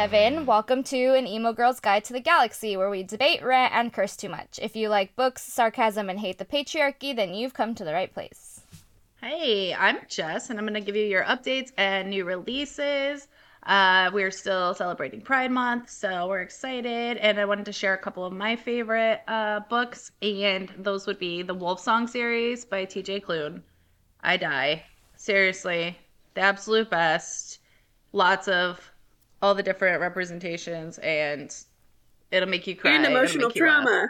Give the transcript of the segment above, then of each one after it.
Devin. Welcome to an Emo Girl's Guide to the Galaxy, where we debate, rant, and curse too much. If you like books, sarcasm, and hate the patriarchy, then you've come to the right place. Hey, I'm Jess, and I'm going to give you your updates and new releases. Uh, we're still celebrating Pride Month, so we're excited. And I wanted to share a couple of my favorite uh, books, and those would be the Wolfsong series by TJ Klune. I die. Seriously, the absolute best. Lots of all the different representations, and it'll make you cry. And emotional make you laugh. trauma.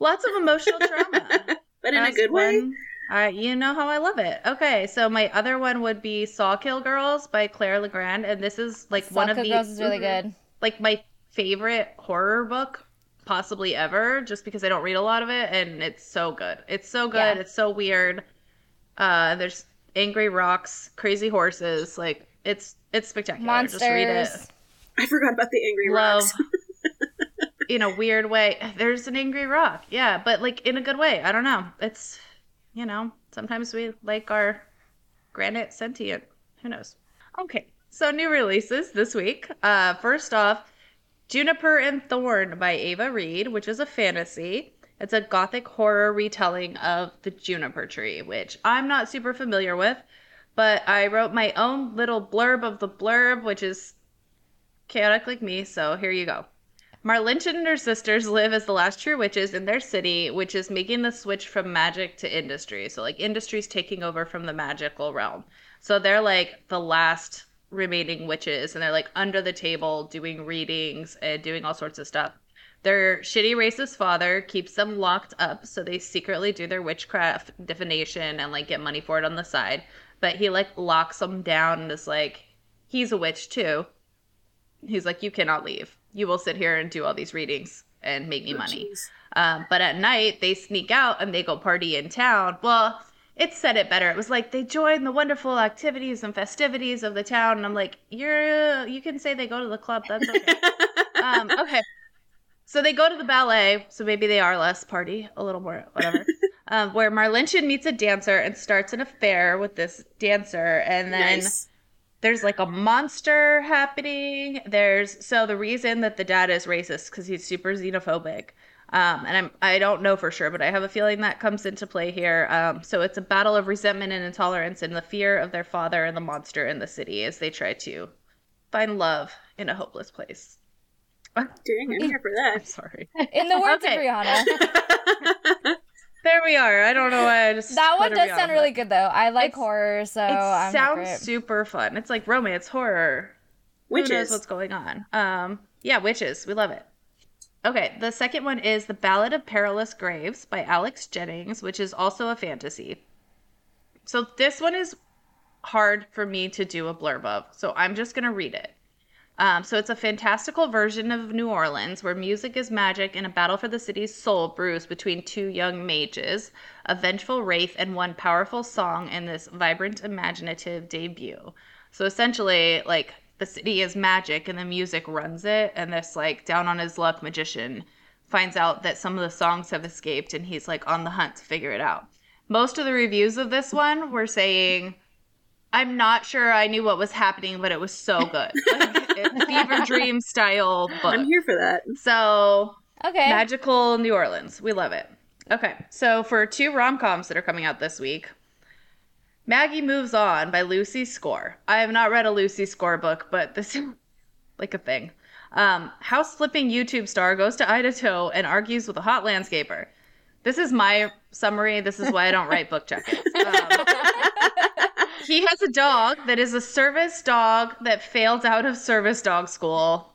Lots of emotional trauma. but in a That's good way. one- Uh, you know how I love it. Okay, so my other one would be Sawkill Girls by Claire Legrand, and this is like one of Sawkill the Girls is really Mhm. good. like my favorite horror book possibly ever, just because I don't read a lot of it, and it's so good. It's so good. Yeah. It's so weird. Uh, there's angry rocks, crazy horses. Like it's it's spectacular. Just read it Monsters. I forgot about the angry love rocks. in a weird way. There's an angry rock, yeah, but like in a good way. I don't know. It's you know sometimes we like our granite sentient. Who knows? Okay, so new releases this week. Uh, first off, Juniper and Thorn by Ava Reid, which is a fantasy. It's a gothic horror retelling of the juniper tree, which I'm not super familiar with, but I wrote my own little blurb of the blurb, which is chaotic like me, so here you go. Marlinchen and her sisters live as the last true witches in their city, which is making the switch from magic to industry. So, like, industry's taking over from the magical realm. So, they're like the last remaining witches, and they're like under the table doing readings and doing all sorts of stuff. Their shitty racist father keeps them locked up, so they secretly do their witchcraft divination and like get money for it on the side. But he like locks them down and is like, he's a witch too. He's like, you cannot leave. You will sit here and do all these readings and make me Oh, money. Um, but at night, they sneak out and they go party in town. Well, it said it better. It was like they join the wonderful activities and festivities of the town. And I'm like, you're, you can say they go to the club. That's okay. um, okay. So they go to the ballet. So maybe they are less party, a little more, whatever. Um, where Marlinchen meets a dancer and starts an affair with this dancer. And then nice. there's like a monster happening. There's so the reason that the dad is racist because he's super xenophobic. Um, and I'm I don't know for sure, but I have a feeling that comes into play here. Um, so it's a battle of resentment and intolerance and the fear of their father and the monster in the city as they try to find love in a hopeless place. Dang, I'm here for I'm that. sorry. In the words Okay. of Rihanna. There we are. I don't know why I just That one does sound but- really good, though. I like It's- horror, so It I'm sounds super fun. It's like romance, horror, Who knows Witches. what's going on? Um, yeah, witches. We love it. Okay, the second one is The Ballad of Perilous Graves by Alex Jennings, which is also a fantasy. So this one is hard for me to do a blurb of, so I'm just gonna read it. Um, so it's a fantastical version of New Orleans where music is magic and a battle for the city's soul brews between two young mages, a vengeful wraith, and one powerful song in this vibrant, imaginative debut. So essentially, like the city is magic and the music runs it, and this like down on his luck magician finds out that some of the songs have escaped and he's like on the hunt to figure it out. Most of the reviews of this one were saying I'm not sure I knew what was happening, but it was so good. Like, fever dream style book. I'm here for that. So Okay. magical New Orleans. We love it. Okay, so for two rom coms that are coming out this week, Maggie Moves On by Lucy Score. I have not read a Lucy Score book, but this is like a thing. Um, house flipping YouTube star goes to Idaho and argues with a hot landscaper. This is my summary. This is why I don't write book check-ins. Um, he has a dog that is a service dog that failed out of service dog school.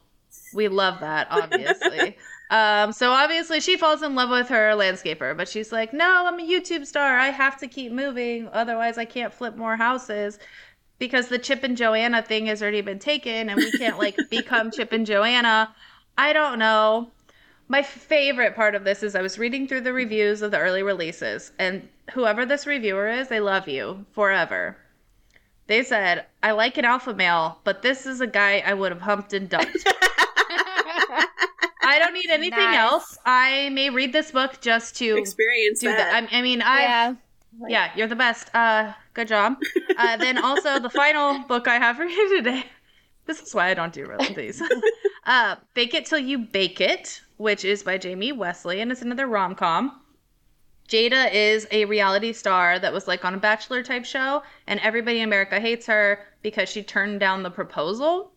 We love that, obviously. um, so obviously she falls in love with her landscaper, but she's like, "No, I'm a YouTube star. I have to keep moving, otherwise I can't flip more houses." Because the Chip and Joanna thing has already been taken, and we can't like become Chip and Joanna. I don't know. My favorite part of this is I was reading through the reviews of the early releases, and whoever this reviewer is, I love you forever. They said, I like an alpha male, but this is a guy I would have humped and dumped. I don't need anything Nice. else. I may read this book just to Experience do that. that. I, I mean, I yeah. yeah. you're the best. Uh, good job. Uh, then also the final book I have for you today This is why I don't do really these. uh, Fake It Till You Bake It, which is by Jamie Wesley, and it's another rom com. Jada is a reality star that was like on a bachelor type show, and everybody in America hates her because she turned down the proposal.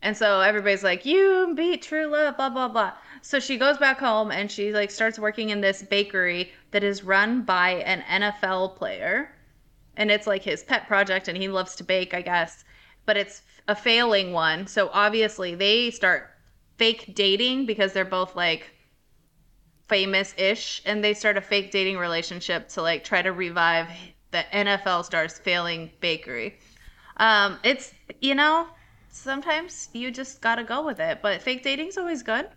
And so everybody's like, You beat true love, blah, blah, blah. So she goes back home and she like starts working in this bakery that is run by an NFL player. And it's like his pet project, and he loves to bake, I guess. But it's a failing one. So obviously they start fake dating because they're both like famous ish and they start a fake dating relationship to like try to revive the NFL star's failing bakery. Um, it's you know, sometimes you just gotta go with it, but fake dating's always good.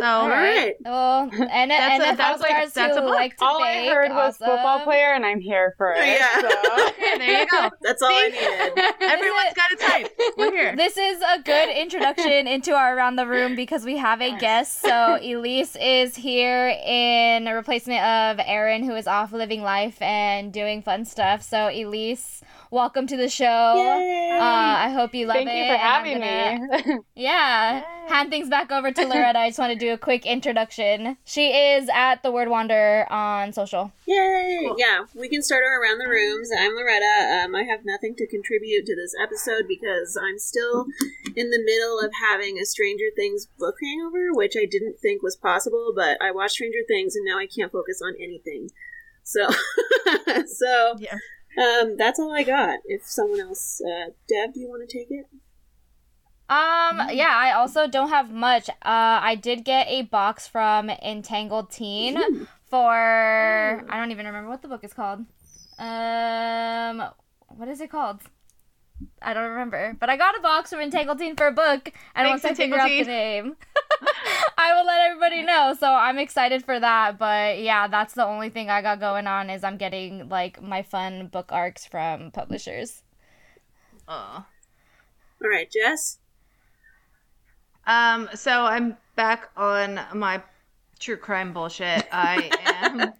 So All right. Well, and That's a- NFL that's like- stars that's a book. like to All I bake, heard was awesome. football player, and I'm here for it. Yeah. so. Okay, there you go. That's all I needed. Everyone's got a type. We're here. This is a good introduction into our around the room because we have a guest. So Elise is here in a replacement of Erin, who is off living life and doing fun stuff. So Elise, welcome to the show. Yay. Uh, I hope you love Thank it. Thank you for having gonna- me. Yeah. Hand things back over to Loretta. I just want to do a quick introduction. She is at the Word Wander on social. Yay! Yeah, we can start our around the rooms. I'm Loretta. Um, I have nothing to contribute to this episode because I'm still in the middle of having a Stranger Things book hangover, which I didn't think was possible, but I watched Stranger Things and now I can't focus on anything. So, so Yeah. um, that's all I got. If someone else, uh, Deb, do you want to take it? Um, yeah, I also don't have much. Uh, I did get a box from Entangled Teen for I don't even remember what the book is called. Um, what is it called? I don't remember, but I got a box from Entangled Teen for a book, and Thanks, once I figure out the name, I will let everybody know. So I'm excited for that. But yeah, that's the only thing I got going on is I'm getting like my fun book arcs from publishers. Oh. All right, Jess. Um, so I'm back on my true crime bullshit. I am.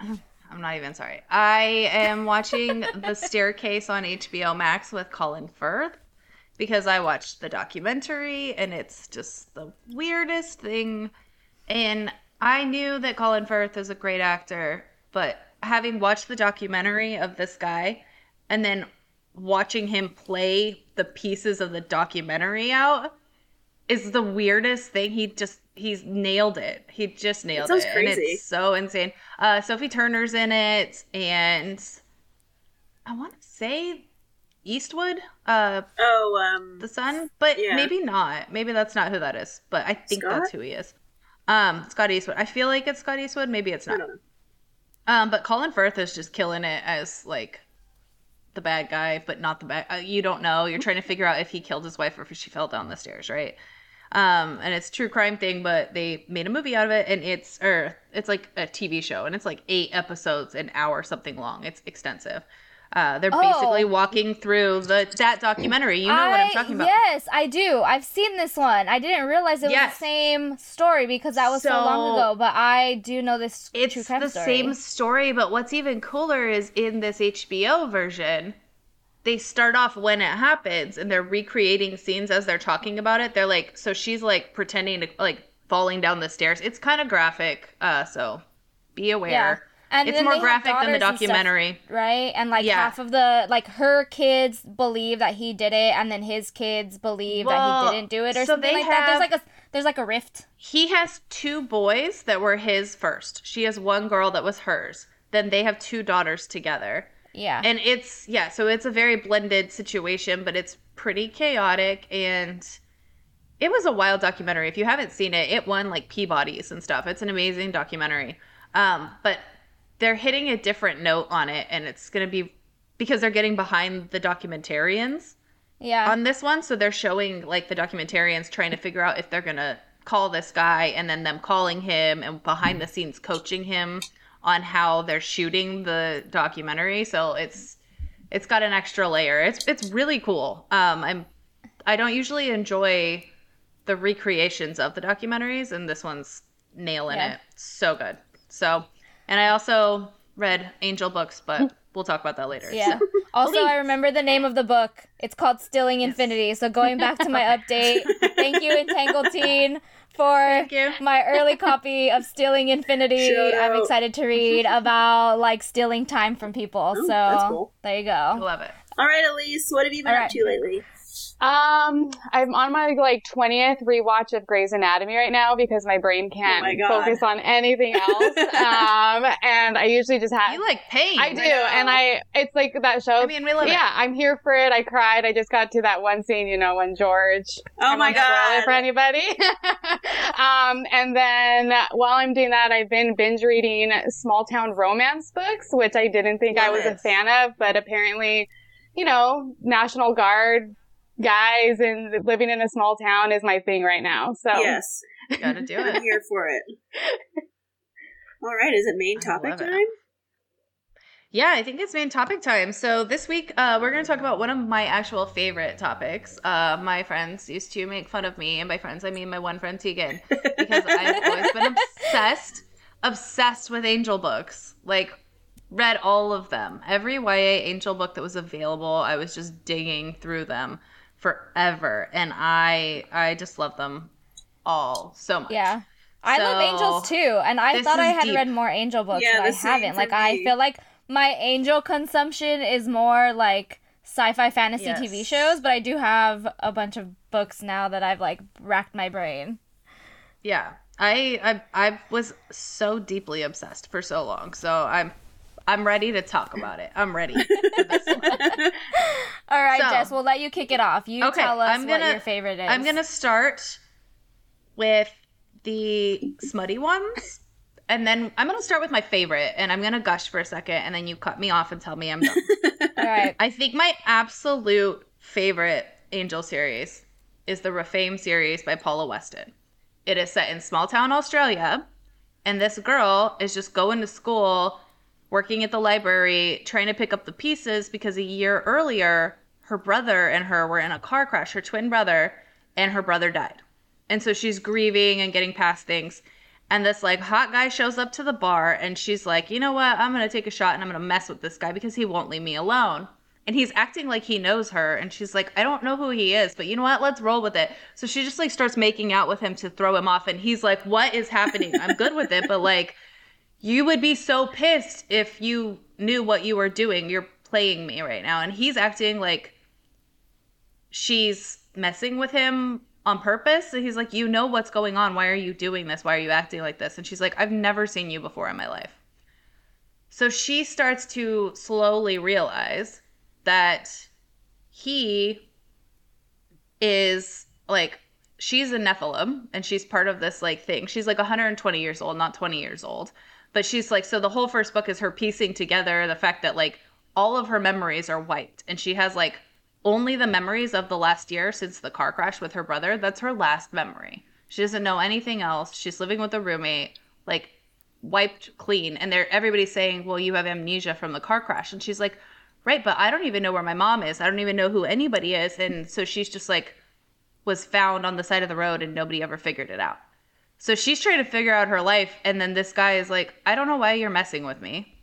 I'm not even sorry. I am watching The Staircase on HBO Max with Colin Firth because I watched the documentary and it's just the weirdest thing. And I knew that Colin Firth is a great actor, but having watched the documentary of this guy and then watching him play the pieces of the documentary out is the weirdest thing. He just he's nailed it. He just nailed it, crazy. and it's so insane. Uh, Sophie Turner's in it, and I want to say Eastwood, uh, Oh, um, the son, but Yeah. maybe not. Maybe that's not who that is. But I think that's who he is. Um, Scott Eastwood. I feel like it's Scott Eastwood. Maybe it's not. Um, but Colin Firth is just killing it as like the bad guy, but not the bad. Uh, you don't know. You're trying to figure out if he killed his wife or if she fell down the stairs, right? Um, and it's a true crime thing, but they made a movie out of it, and it's or it's like a TV show, and it's like eight episodes, an hour something long. It's extensive. Uh, they're Oh. basically walking through the that documentary. You know what I'm talking about. Yes, I do. I've seen this one. I didn't realize it was Yes. the same story because that was so, long ago. But I do know this true it's crime the story. same story but what's even cooler is in this hbo version they start off when it happens and they're recreating scenes as they're talking about it they're like so she's like pretending to like falling down the stairs it's kind of graphic uh so be aware Yeah. And it's more graphic than the and stuff, documentary right? And like Yeah. half of the like her kids believe that he did it, and then his kids believe Well, that he didn't do it, or so something like that. There's like a there's like a rift. he has two boys that were his first she has one girl that was hers then they have two daughters together Yeah. and it's yeah so it's a very blended situation but it's pretty chaotic and it was a wild documentary. If you haven't seen it it won like peabodys and stuff. It's an amazing documentary. Um, but they're hitting a different note on it and it's going to be because they're getting behind the documentarians yeah. on this one. So they're showing like the documentarians trying to figure out if they're going to call this guy and then them calling him and behind the scenes coaching him on how they're shooting the documentary so it's it's got an extra layer it's it's really cool um i'm i don't usually enjoy the recreations of the documentaries and this one's nailing Yeah. it so good so and i also read Angel books, but we'll talk about that later. Yeah. So. Also, I remember the name of the book. It's called Stealing Infinity. So going back to my update, thank you, Entangled Teen, for Thank you. my early copy of Stealing Infinity. Shout I'm out. excited to read about like stealing time from people. so that's cool. there you go. I love it. All right, Elise, what have you been All up to lately? Um, I'm on my like 20th rewatch of Grey's Anatomy right now because my brain can't Oh my focus on anything else. um, and I usually just have You like pain. I do, know. and I it's like that show. I mean, we love it. yeah, I'm here for it. I cried. I just got to that one scene, you know, when George. Oh I my won't for anybody. um, and then while I'm doing that, I've been binge reading small town romance books, which I didn't think I was it. a fan of, but apparently, you know, National Guard guys and living in a small town is my thing right now. So Yes, Gotta do it. I'm it. here for it. All right, is it main topic love it. time? Yeah, I think it's main topic time. So this week, uh, we're going to talk about one of my actual favorite topics. Uh, my friends used to make fun of me, and by friends I mean my one friend Tegan, because I've always been obsessed, obsessed with angel books. Like, read all of them. Every YA angel book that was available, I was just digging through them forever, and I, I just love them all so much. Yeah. I love angels too, and I thought I had deep. read more angel books, Yeah, but I haven't. for Like I feel like my angel consumption is more like sci-fi fantasy Yes. TV shows, but I do have a bunch of books now that I've like racked my brain. Yeah, I, I I was so deeply obsessed for so long. So I'm I'm ready to talk about it. I'm ready for this one. All right, So- Jess, we'll let you kick it off. You Okay, tell us I'm gonna- what your favorite is. I'm gonna start with the smutty ones, and then I'm gonna start with my favorite, and I'm gonna gush for a second, and then you cut me off and tell me I'm done. All right. I think my absolute favorite Angel series is the Rephaim series by Paula Weston. It is set in small town Australia, and this girl is just going to school, working at the library, trying to pick up the pieces because a year earlier, her brother and her were in a car crash, her twin brother, and her brother died. And so she's grieving and getting past things. And this like hot guy shows up to the bar and she's like, you know what? I'm gonna take a shot and I'm gonna mess with this guy because he won't leave me alone. And he's acting like he knows her, and she's like, I don't know who he is, but you know what? Let's roll with it. So she just like starts making out with him to throw him off, and he's like, What is happening? I'm good with it, but like, you would be so pissed if you knew what you were doing. You're playing me right now. And he's acting like she's messing with him on purpose. And he's like, You know what's going on. Why are you doing this? Why are you acting like this? And she's like, I've never seen you before in my life. So she starts to slowly realize that he is like, she's a Nephilim and she's part of this like thing. She's like 120 years old, not 20 years old. But she's like, so the whole first book is her piecing together the fact that like all of her memories are wiped and she has like only the memories of the last year since the car crash with her brother. That's her last memory. She doesn't know anything else. She's living with a roommate, like wiped clean. And they're everybody's saying, Well, you have amnesia from the car crash. And she's like, Right, but I don't even know where my mom is. I don't even know who anybody is. And so she's just like was found on the side of the road and nobody ever figured it out. So she's trying to figure out her life, and then this guy is like, I don't know why you're messing with me.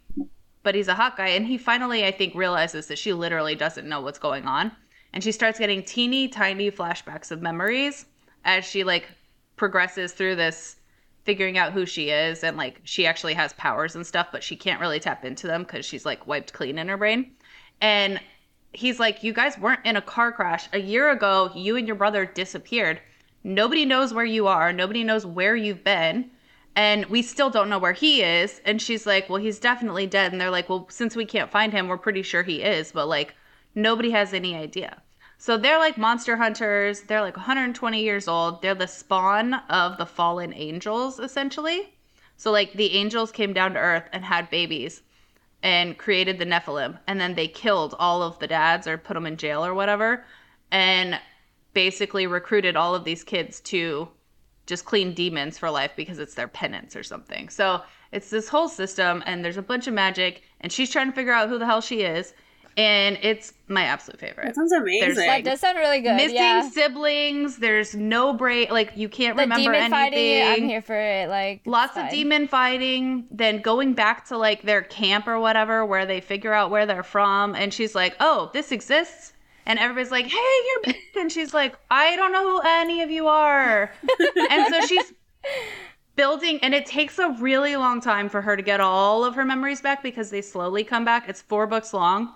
But he's a hot guy, and he finally, I think, realizes that she literally doesn't know what's going on. And she starts getting teeny tiny flashbacks of memories as she like progresses through this figuring out who she is and like she actually has powers and stuff but she can't really tap into them because she's like wiped clean in her brain and he's like you guys weren't in a car crash a year ago you and your brother disappeared nobody knows where you are nobody knows where you've been and we still don't know where he is and she's like well he's definitely dead and they're like well since we can't find him we're pretty sure he is but like nobody has any idea so they're like monster hunters. They're like 120 years old. They're the spawn of the fallen angels, essentially. So, like, the angels came down to Earth and had babies and created the Nephilim. And then they killed all of the dads or put them in jail or whatever. And basically recruited all of these kids to just clean demons for life because it's their penance or something. So, it's this whole system, and there's a bunch of magic. And she's trying to figure out who the hell she is and it's my absolute favorite. That sounds amazing. There's, That does sound really good. Missing yeah. siblings. There's no break. Like you can't The remember demon fighting, anything. I'm here for it. Like Lots it's of fine. demon fighting. Then going back to like their camp or whatever, where they figure out where they're from, and she's like, "Oh, this exists." And everybody's like, "Hey, you're," back." and she's like, "I don't know who any of you are." and so she's building, and it takes a really long time for her to get all of her memories back because they slowly come back. It's four books long.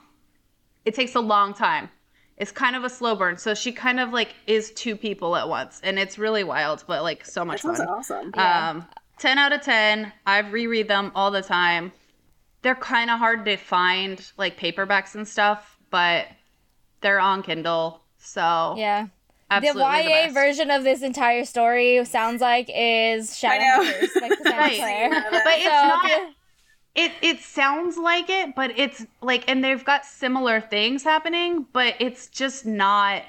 It takes a long time. It's kind of a slow burn. So she kind of like is two people at once, and it's really wild, but like so much sounds fun. awesome. Yeah. Um, 10 out of 10. I've reread them all the time. They're kind of hard to find, like paperbacks and stuff, but they're on Kindle. So, Yeah. absolutely. the the YA best. version of this entire story sounds like is I know. Shadowhunters, like Cassandra Right. Clare. But it's So, not. It, it sounds like it, but it's like, and they've got similar things happening, but it's just not.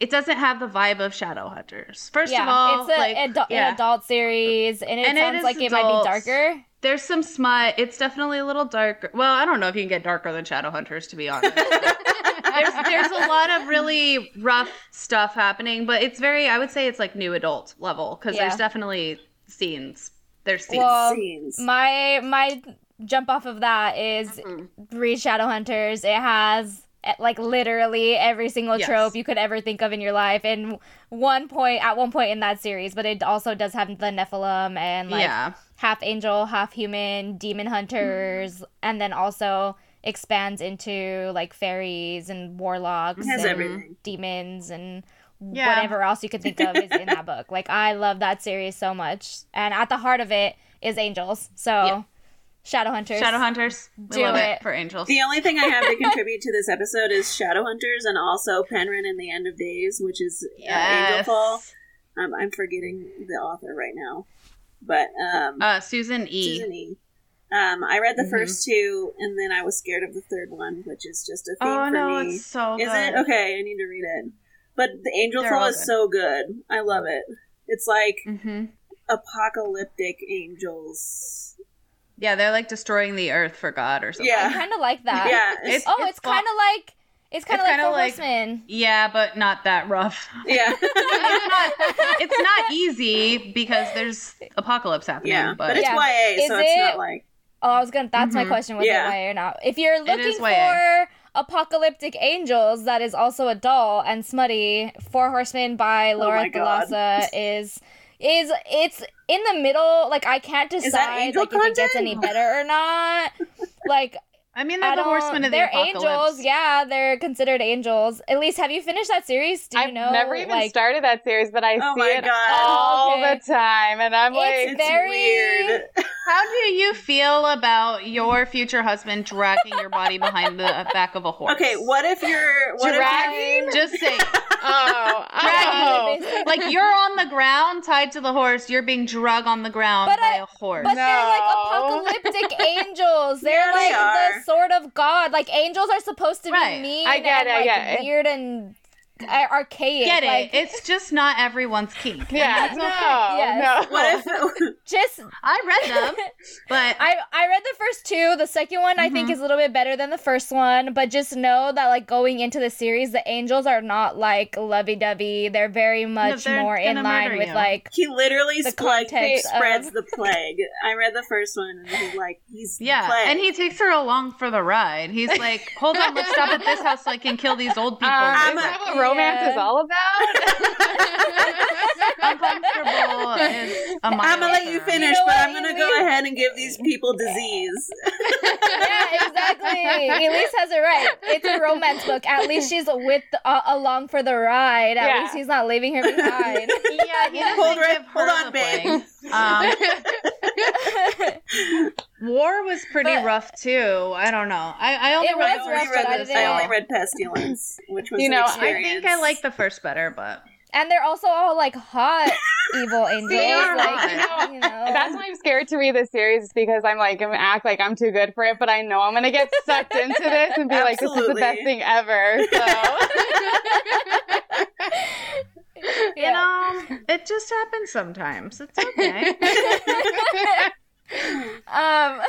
It doesn't have the vibe of Shadowhunters. First yeah, of all, it's a, like, adu- yeah. an adult series, and it And sounds is like it might be darker. There's some smut. It's definitely a little darker. Well, I don't know if you can get darker than Shadowhunters, to be honest. there's there's a lot of really rough stuff happening, but it's very. I would say it's like new adult level because Yeah. there's definitely scenes. There's scenes. Well, Scenes. My my jump off of that is Mm-hmm. read Shadowhunters. It has eh, like literally every single Yes. trope you could ever think of in your life and one point at one point in that series but it also does have the nephilim and like yeah, half angel half human demon hunters and then also expands into like fairies and warlocks and everything. demons and Yeah. whatever else you could think of is in that book like i love that series so much and at the heart of it is angels so Yeah. shadowhunters Shadowhunters. We Do love it. it. for angels. The only thing I have to contribute to this episode is Shadowhunters and also Penryn and the End of Days, which is uh, Angelfall. Um, I'm forgetting the author right now, but um, Uh, Susan E. Susan E. Um, I read the Mhm. first two, and then I was scared of the third one, which is just a theme Oh for no, me. it's so good. Is good. it okay? I need to read it. But the Angel They're Fall all is good. so good. I love it. It's like hmm apocalyptic angels. Yeah, they're like destroying the earth for God or something. i Yeah. kind of like that Yeah, It's- oh it's, fun. kind of like it's kind of like kinda Four like- Horsemen. Yeah, but not that rough. yeah, it's not. It's not easy because there's apocalypse happening. yeah. but, But it's Yeah. YA, so Is it's it- not like Oh, I was gonna. That's my Mhm. question. Was Yeah. it YA or not? If you're looking for apocalyptic angels, that is also a doll and smutty. Four Horsemen by Oh Laura my God. Thalassa is is it's in the middle. Like I can't decide like if it gets any better or not. Like I mean, I they're the don't. horsemen of the they're apocalypse. angels. Yeah, they're considered angels. Elise, have you finished that series? Do you know? I've never even like, started that series, but I Oh see it God. all Oh, okay. the time, and I'm like, It's it's very- weird. How do you feel about your future husband dragging your body behind the back of a horse? Okay, what if you're what if you're, Dragging? Just saying. oh, Dragging. oh. like you're on the ground tied to the horse. You're being dragged on the ground But by I- a horse. But they're like apocalyptic angels. They're Yeah, they like are. the sort of god. Like angels are supposed to Right. be mean I get and it, I like weird and archaic. Get it? Like, it's just not everyone's kink. Yeah, And no, that's okay. Yes. no. what if just I read them, but I I read the first two. The second one I Mm-hmm. think is a little bit better than the first one, but just know that like going into the series, the angels are not like lovey dovey. They're very much they're more in line with you. like he literally The sp- like, context spreads of- the plague? I read the first one, and he's like, he's yeah, plague. and he takes her along for the ride. He's like, "Hold on, let's stop at this house so I can kill these old people." Um, I'm is a- that what romance Yeah. is all about? Uncomfortable is a mild I'm gonna let you finish, You know but I'm gonna go Elise? ahead and give these people disease. yeah, exactly. Elise has it right. It's a romance book. At least she's with uh, along for the ride. At Yeah. least he's not leaving her behind. Yeah, he doesn't Hold right- give hold on, the babe. Um, War was pretty But- rough too. I don't know. I, I only read was the rough, first but I one I only read Pestilence, which was You know, I I think I like the first better, but and they're also all like hot evil angels. They are like hot. you know. That's why I'm scared to read this series because I'm like I'm gonna act like I'm too good for it, but I know I'm gonna get sucked into this and be like, this is the best thing ever. So you know, it just happens sometimes. It's okay. um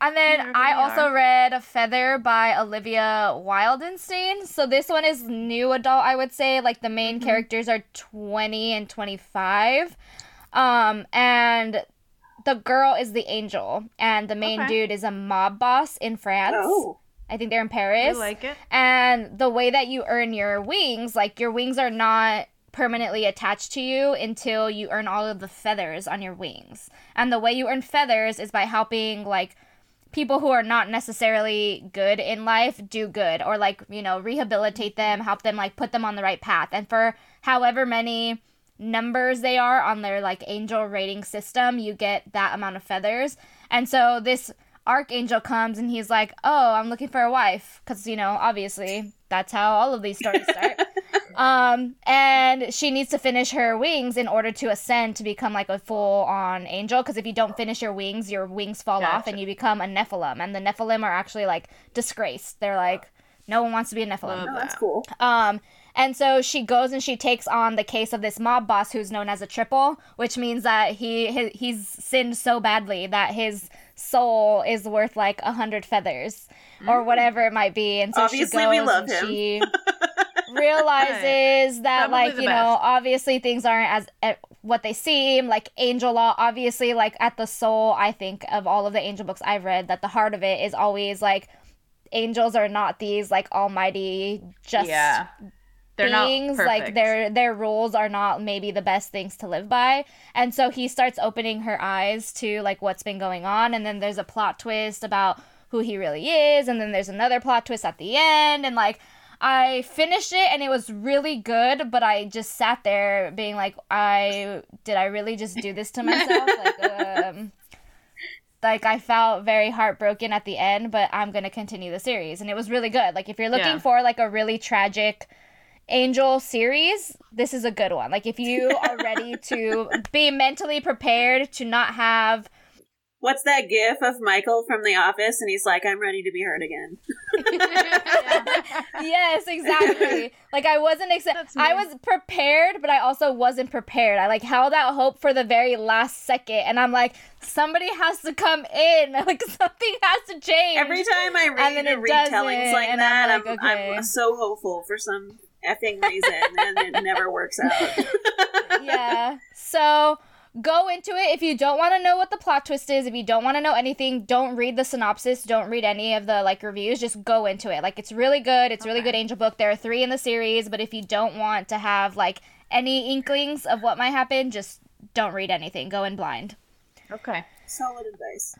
And then I also are. read Feather by Olivia Wildenstein. So this one is new adult, I would say. Like the main Mm-hmm. characters are 20 and 25. Um, and the girl is the angel, and the main Okay. dude is a mob boss in France. Oh. I think they're in I Paris. like it. And the way that you earn your wings, like your wings are not permanently attached to you until you earn all of the feathers on your wings. And the way you earn feathers is by helping like people who are not necessarily good in life do good or like, you know, rehabilitate them, help them like put them on the right path. And for however many numbers they are on their like angel rating system, you get that amount of feathers. And so this archangel comes and he's like, "Oh, I'm looking for a wife," because you know, obviously, that's how all of these stories start. um, and she needs to finish her wings in order to ascend to become like a full-on angel. Because if you don't finish your wings, your wings fall off and you become a Nephilim. And the Nephilim are actually like disgraced. They're like, no one wants to be a Nephilim. Oh, that's cool. Um, and so she goes and she takes on the case of this mob boss who's known as a triple, which means that he, he he's sinned so badly that his soul is worth like a hundred feathers or whatever it might be. And so Obviously, she goes we love and him. she realizes that Probably like you know obviously things aren't as eh, what they seem like angel law obviously like at the soul i think of all of the angel books i've read that the heart of it is always like angels are not these like almighty just yeah. They're beings like their their rules are not maybe the best things to live by. And so he starts opening her eyes to like what's been going on and then there's a plot twist about who he really is and then there's another plot twist at the end and like I finished it and it was really good, but I just sat there being like, I did I really just do this to myself? like, um, like I felt very heartbroken at the end, but I'm gonna continue the series, and it was really good. Like if you're looking Yeah. for like a really tragic angel series, this is a good one. Like if you are ready to be mentally prepared to not have What's that gif of Michael from The Office? And he's like, I'm ready to be hurt again. yes, exactly. like I wasn't excited. I was prepared, but I also wasn't prepared. I like held out hope for the very last second, and I'm like, somebody has to come in. Like something has to change. Every time I read then it retellings doesn't, like and that, I'm I'm, okay. I'm so hopeful for some effing reason, and it never works out. yeah. So go into it if you don't want to know what the plot twist is. If you don't want to know anything, don't read the synopsis. Don't read any of the like reviews. Just go into it. Like it's really good. It's a really good angel book. There are three in the series, but if you don't want to have like any inklings of what might happen, just don't read anything. Go in blind. Okay. Solid advice.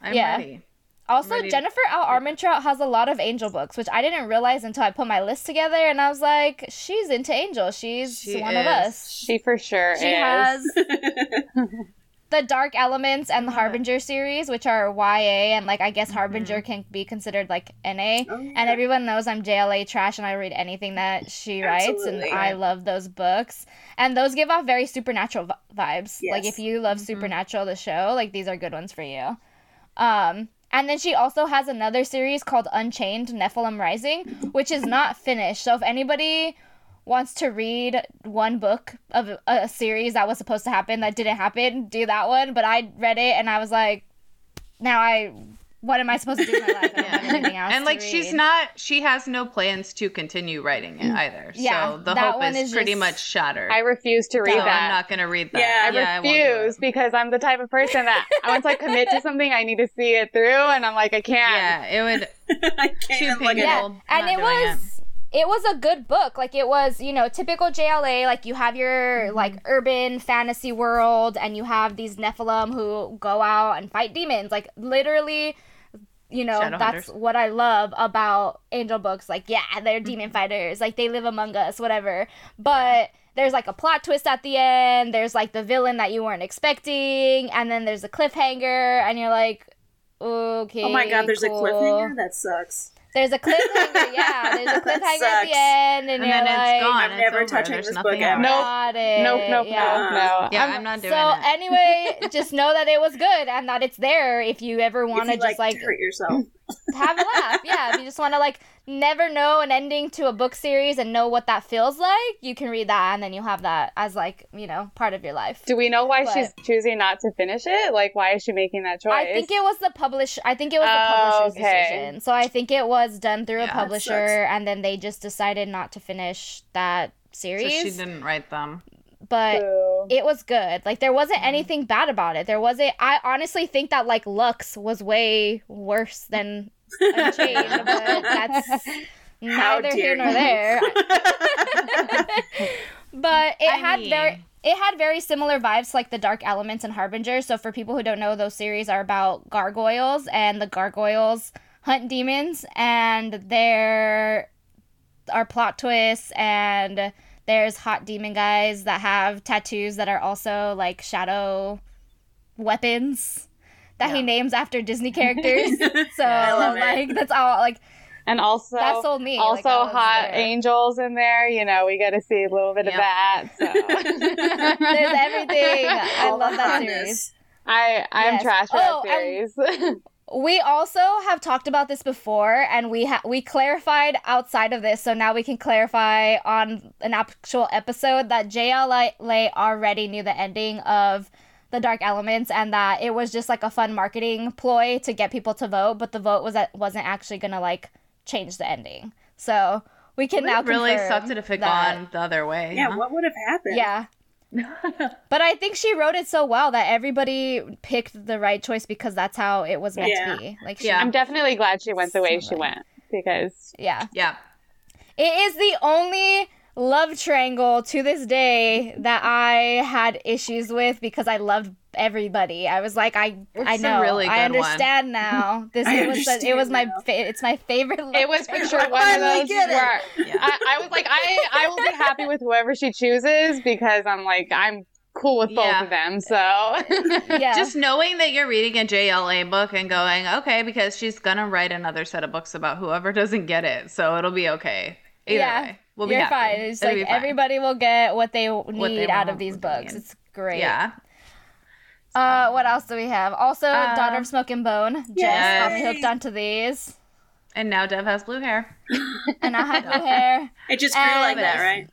I'm Yeah. ready. Also, Ready- Jennifer L. Armentrout has a lot of angel books, which I didn't realize until I put my list together, and I was like, she's into angels. She's She one of us. She for sure She is. has the Dark Elements and the Harbinger series, which are YA, and like I guess Harbinger can be considered like NA. Oh, yeah. And everyone knows I'm JLA trash, and I read anything that she writes, Absolutely. and I love those books. And those give off very supernatural vi- vibes. Like if you love Supernatural, the show, like these are good ones for you. Um, and then she also has another series called Unchained Nephilim Rising, which is not finished. So if anybody wants to read one book of a, a series that was supposed to happen that didn't happen, do that one. But I read it and I was like, now I, what am I supposed to do with my life? I anything else. And like she's not she has no plans to continue writing it either. Yeah, so the that hope one is, is pretty just- much shattered. I refuse to read so that. I'm not gonna read that. Yeah, I I I won't do it. refuse because I'm the type of person that once I commit to something, I need to see it through, and I'm like, I can't. Yeah, it would I too can't look painful. yeah, Not and it doing was it. was a good book. Like it was, you know, typical JLA. Like you have your Mm-hmm. like urban fantasy world, and you have these Nephilim who go out and fight demons. Like literally. You know, Shadow that's hunters. what I love about angel books. Like, yeah, they're demon Mm-hmm. fighters. Like, they live among us, whatever. But there's like a plot twist at the end. There's like the villain that you weren't expecting. And then there's a cliffhanger. And you're like, okay. Oh my god, there's cool. a cliffhanger? That sucks. There's a cliffhanger, yeah. There's a That cliffhanger at the end, and, and you're then like, it's gone. I'm it's never over. touching There's this nothing book ever. else. Nope. Nope, nope, yeah. nope, no. Yeah, I'm- I'm not doing So it. So anyway, just know that it was good and that it's there if you ever want to just like, like hurt yourself. Have a laugh. Yeah, if you just want to like never know an ending to a book series and know what that feels like, you can read that and then you'll have that as like, you know, part of your life. Do we know why But- she's choosing not to finish it? Like, why is she making that choice? I think it was the publisher. I think it was the Oh, publisher's okay. decision. So I think it was done through Yeah, a publisher, and then they just decided not to finish that series. So series. she didn't write them. But Boo. it was good. Like there wasn't anything bad about it. There wasn't. I honestly think that like Lux was way worse than Unchained, but that's How neither here nor you. there. but it I had mean- very it had very similar vibes to, like the dark elements and harbinger so for people who don't know those series are about gargoyles and the gargoyles hunt demons and there are plot twists and there's hot demon guys that have tattoos that are also like shadow weapons that he names after disney characters so I love it. like that's all like and also, that sold me also Like, hot there. angels in there. You know, we got to see a little bit of that. So. there's everything i All the love that series I I'm Yes. trash for Oh, that series. We also have talked about this before, and we ha- we clarified outside of this, so now we can clarify on an actual episode that JLA already knew the ending of the Dark Elements, and that it was just like a fun marketing ploy to get people to vote, but the vote was that wasn't actually gonna like change the ending. So we can now really sucked it if it that- gone the other way. Yeah, huh? what would have happened? Yeah. But I think she wrote it so well that everybody picked the right choice because that's how it was meant Yeah. to be. Like, she, Yeah. I'm definitely glad she went the way So she went because yeah. yeah. It is the only love triangle to this day that I had issues with because I loved everybody. I was like, I, I It's a know, really I good one. understand now. This I it was, the, it was my, fa- it's my favorite. It was for sure I one of those get it. where Yeah. I, I was like, I I will be happy with whoever she chooses because I'm like I'm cool with both Yeah. of them. So yeah. Just knowing that you're reading a JLA book and going, okay, because she's gonna write another set of books about whoever doesn't get it, so it'll be okay. Either Yeah. way, we'll be You're happy. fine. It's It'll like fine. everybody will get what they need they out of these books. need. It's great. Yeah. Uh, what else do we have? Also, Uh, Daughter of Smoke and Bone. Jess Yes. got me hooked onto these, And now Dev has blue hair. and I have blue hair. It just grew like that, right?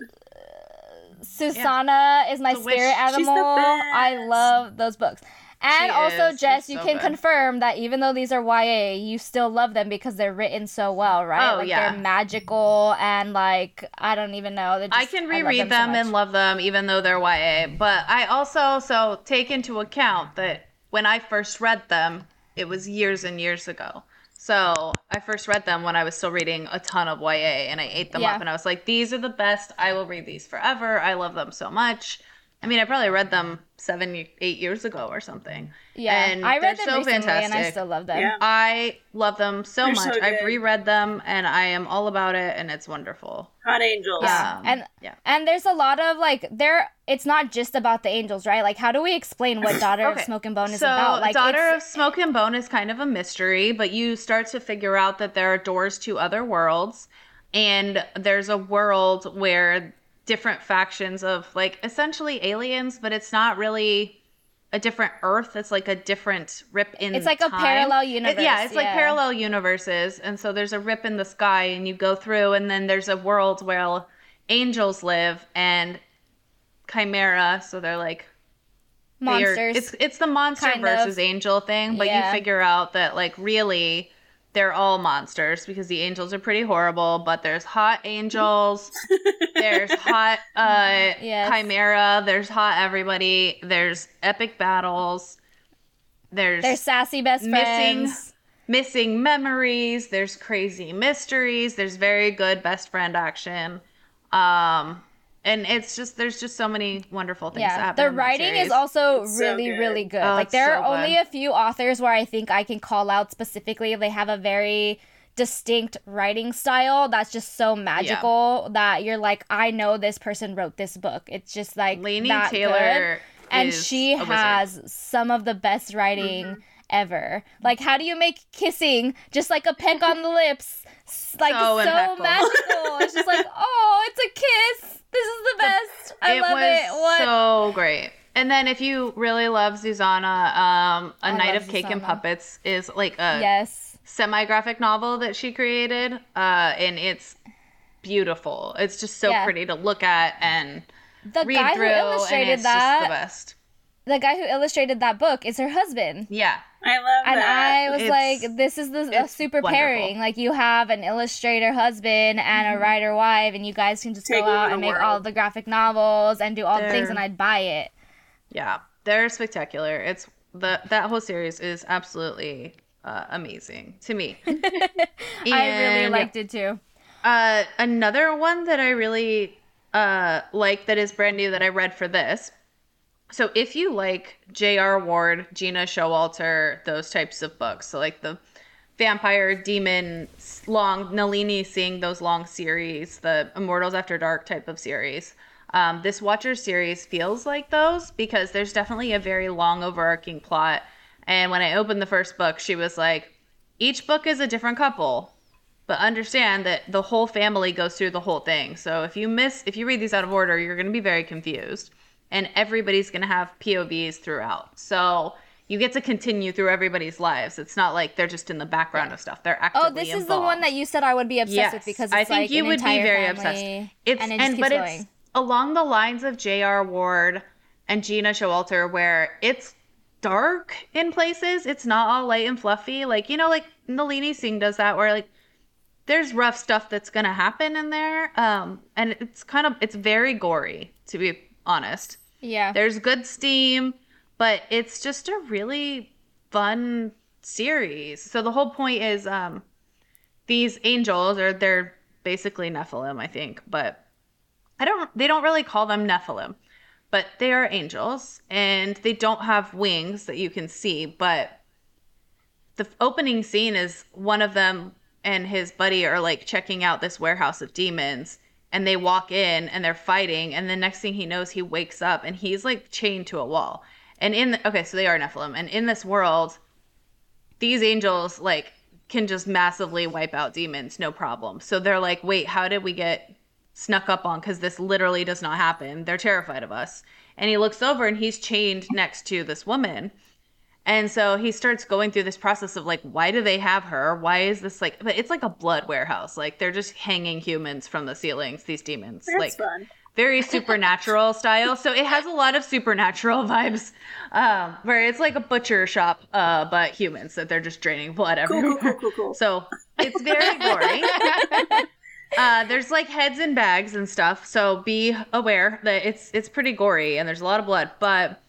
Zuzana is my It's wish. spirit animal. I love those books. And She also, is. Jess, She's you so can good. confirm that even though these are YA, you still love them because they're written so well, right? Oh, like yeah. they're magical and like I don't even know. They're I can reread so them, much. and love them, even though they're YA. But I also so take into account that when I first read them, it was years and years ago. So I first read them when I was still reading a ton of YA, and I ate them Yeah. up, and I was like, "These are the best. I will read these forever. I love them so much." I mean, I probably read them seven, eight years ago or something. Yeah, and I read they're them so recently, and I still love them. Yeah. I love them so They're much. so I've reread them, and I am all about it, and it's wonderful. Hot Angels. Yeah, Um, and yeah. and there's a lot of like there. It's not just about the angels, right? Like, how do we explain what Daughter of Smoke and Bone is so, about? Like, Daughter it's- of Smoke and Bone is kind of a mystery, but you start to figure out that there are doors to other worlds, and there's a world where different factions of like essentially aliens, but it's not really a different Earth. It's like a different rip in. It's like a time. parallel It- universe, yeah, it's like parallel universes, and so there's a rip in the sky, and you go through, and then there's a world where angels live and chimera. So they're like they are- monsters. It's it's the monster kind of. versus angel thing, but Yeah. you figure out that like really they're all monsters because the angels are pretty horrible, but there's hot angels, there's hot uh Yes. chimera, there's hot everybody, there's epic battles, there's They're sassy best missing- friends. missing memories, there's crazy mysteries, there's very good best friend action. Um and it's just there's just so many wonderful things that Yeah, happen the in that writing is also It's so really, good. really good. Oh, like there so are only good. a few authors where I think I can call out specifically. They have a very distinct writing style that's just so magical that you're like, I know this person wrote this book. It's just like Laini that good. Taylor and she a wizard. has some of the best writing Mm-hmm. ever. Like, how do you make kissing just like a peck on the lips? Like So so, magical. it's just like, oh, it's a kiss. This is the best. I it love was it. What? so great. And then if you really love Zuzana, um, A I Night of Cake and Puppets is like a yes. semi-graphic novel that she created, uh, and it's beautiful. It's just so Yeah. pretty to look at and The read guy who through, and illustrated that, the best. the guy who illustrated that book is her husband. Yeah, I love And that. I was It's- like, this is the a super wonderful. pairing. Like you have an illustrator husband and a writer wife, and you guys can just Take go out and make world. all the graphic novels and do all the things, and I'd buy it. yeah, they're spectacular. It's the that whole series is absolutely uh, amazing to me. I really liked it too. Uh, another one that I really uh, like that is brand new that I read for this. So if you like J.R. Ward, Gena Showalter, those types of books, so like the vampire, demon, long Nalini Singh those long series, the Immortals After Dark type of series. Um, this Watcher series feels like those because there's definitely a very long overarching plot. And when I opened the first book, she was like, each book is a different couple but understand that the whole family goes through the whole thing. So if you miss, if you read these out of order, you're going to be very confused, and everybody's going to have POVs throughout. So you get to continue through everybody's lives. It's not like they're just in the background of stuff. They're actively Oh, this is the one that you said I would be obsessed yes, with because it's I think like you would be very obsessed. It's and it just keeps but going. it's along the lines of J.R. Ward and Gena Showalter, where it's dark in places. It's not all light and fluffy. Like you know, like Nalini Singh does that, where like there's rough stuff that's gonna happen in there. Um, and it's kind of it's very gory, to be honest. yeah. There's good steam, but it's just a really fun series. So the whole point is um these angels or they're basically Nephilim, I think, but I don't they don't really call them Nephilim, but they are angels and they don't have wings that you can see, but the opening scene is one of them and his buddy are like checking out this warehouse of demons and they walk in and they're fighting and the next thing he knows he wakes up and he's like chained to a wall. And in the, okay so they are nephilim. And in this world these angels like can just massively wipe out demons no problem. So they're like wait how did we get snuck up on? Because this literally does not happen. They're terrified of us. And he looks over and he's chained next to this woman and so he starts going through this process of like, why do they have her? Why is this like, but it's like a blood warehouse. Like they're just hanging humans from the ceilings, these demons. That's like fun. very supernatural style. So it has a lot of supernatural vibes, um, where it's like a butcher shop, uh, but humans that they're just draining blood Cool, everywhere. cool, cool, cool, cool. So it's very gory. Uh, there's like heads and bags and stuff, so be aware that it's it's pretty gory and there's a lot of blood. But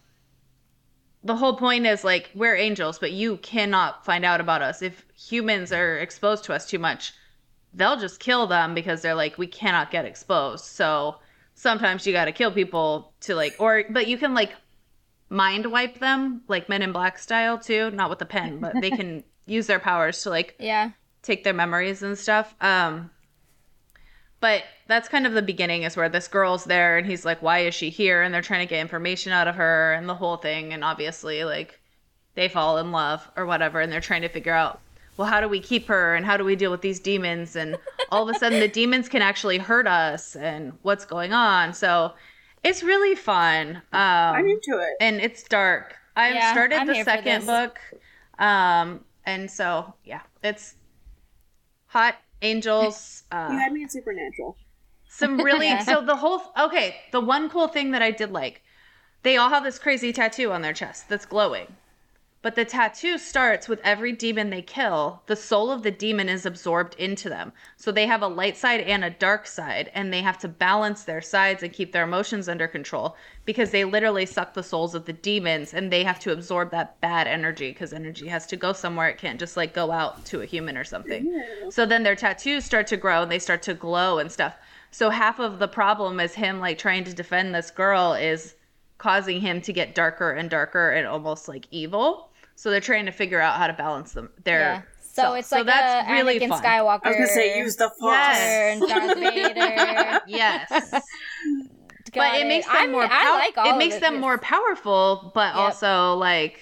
the whole point is like we're angels, but you cannot find out about us if humans are exposed to us too much. They'll just kill them because they're like we cannot get exposed. So sometimes you got to kill people to like, or but you can like mind wipe them like Men in Black style too, not with a pen, but they can use their powers to like yeah. take their memories and stuff. Um, but that's kind of the beginning is where this girl's there and he's like, why is she here? And they're trying to get information out of her and the whole thing. And obviously, like, they fall in love or whatever. And they're trying to figure out, well, how do we keep her? And how do we deal with these demons? And all of a sudden, the demons can actually hurt us and what's going on. So it's really fun. Um, I'm into it. and it's dark. I've Yeah, started I'm the here for second this. book, um, and so yeah, it's hot angels. You Uh, had me in Supernatural. some really Yeah. so the whole okay. The one cool thing that I did like, they all have this crazy tattoo on their chest that's glowing. But the tattoo starts with every demon they kill, the soul of the demon is absorbed into them. So they have a light side and a dark side, and they have to balance their sides and keep their emotions under control because they literally suck the souls of the demons and they have to absorb that bad energy because energy has to go somewhere. It can't just like go out to a human or something. So then their tattoos start to grow and they start to glow and stuff. So half of the problem is him like trying to defend this girl is causing him to get darker and darker and almost like evil. So they're trying to figure out how to balance them. Their Yeah. So self. it's like that's a really Anakin fun. Skywalker. I was gonna say use the force. Yes. and Darth Vader. Yes. Got but it makes them I'm- more I pow- like all it of makes them more powerful but Yep. also like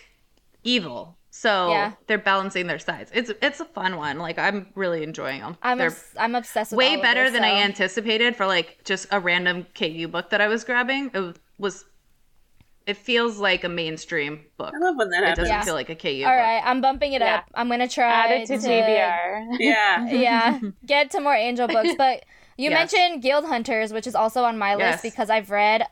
evil. So Yeah. they're balancing their sides. It's it's a fun one. Like I'm really enjoying them. I'm they're obs- I'm obsessed with them. way all of better this, than I anticipated for like just a random KU book that I was grabbing. It was it feels like a mainstream book. I love when that happens. It doesn't Yeah. feel like a KU All book. right, I'm bumping it Yeah. up. I'm gonna try Add it to TBR. Yeah. yeah, get to more angel books. But you Yes. mentioned Guild Hunters, which is also on my Yes. list because I've read,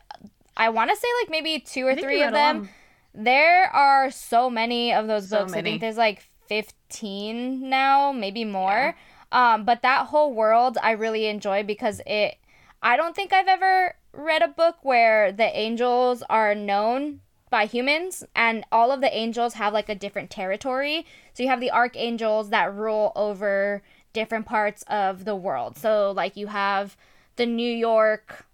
I want to say like maybe two or I three of them. along. There are so many of those So books. I many. think there's like 15 now, maybe more. Um, but that whole world I really enjoy because it. I don't think I've ever read a book where the angels are known by humans and all of the angels have like a different territory. So you have the archangels that rule over different parts of the world. So like you have the New York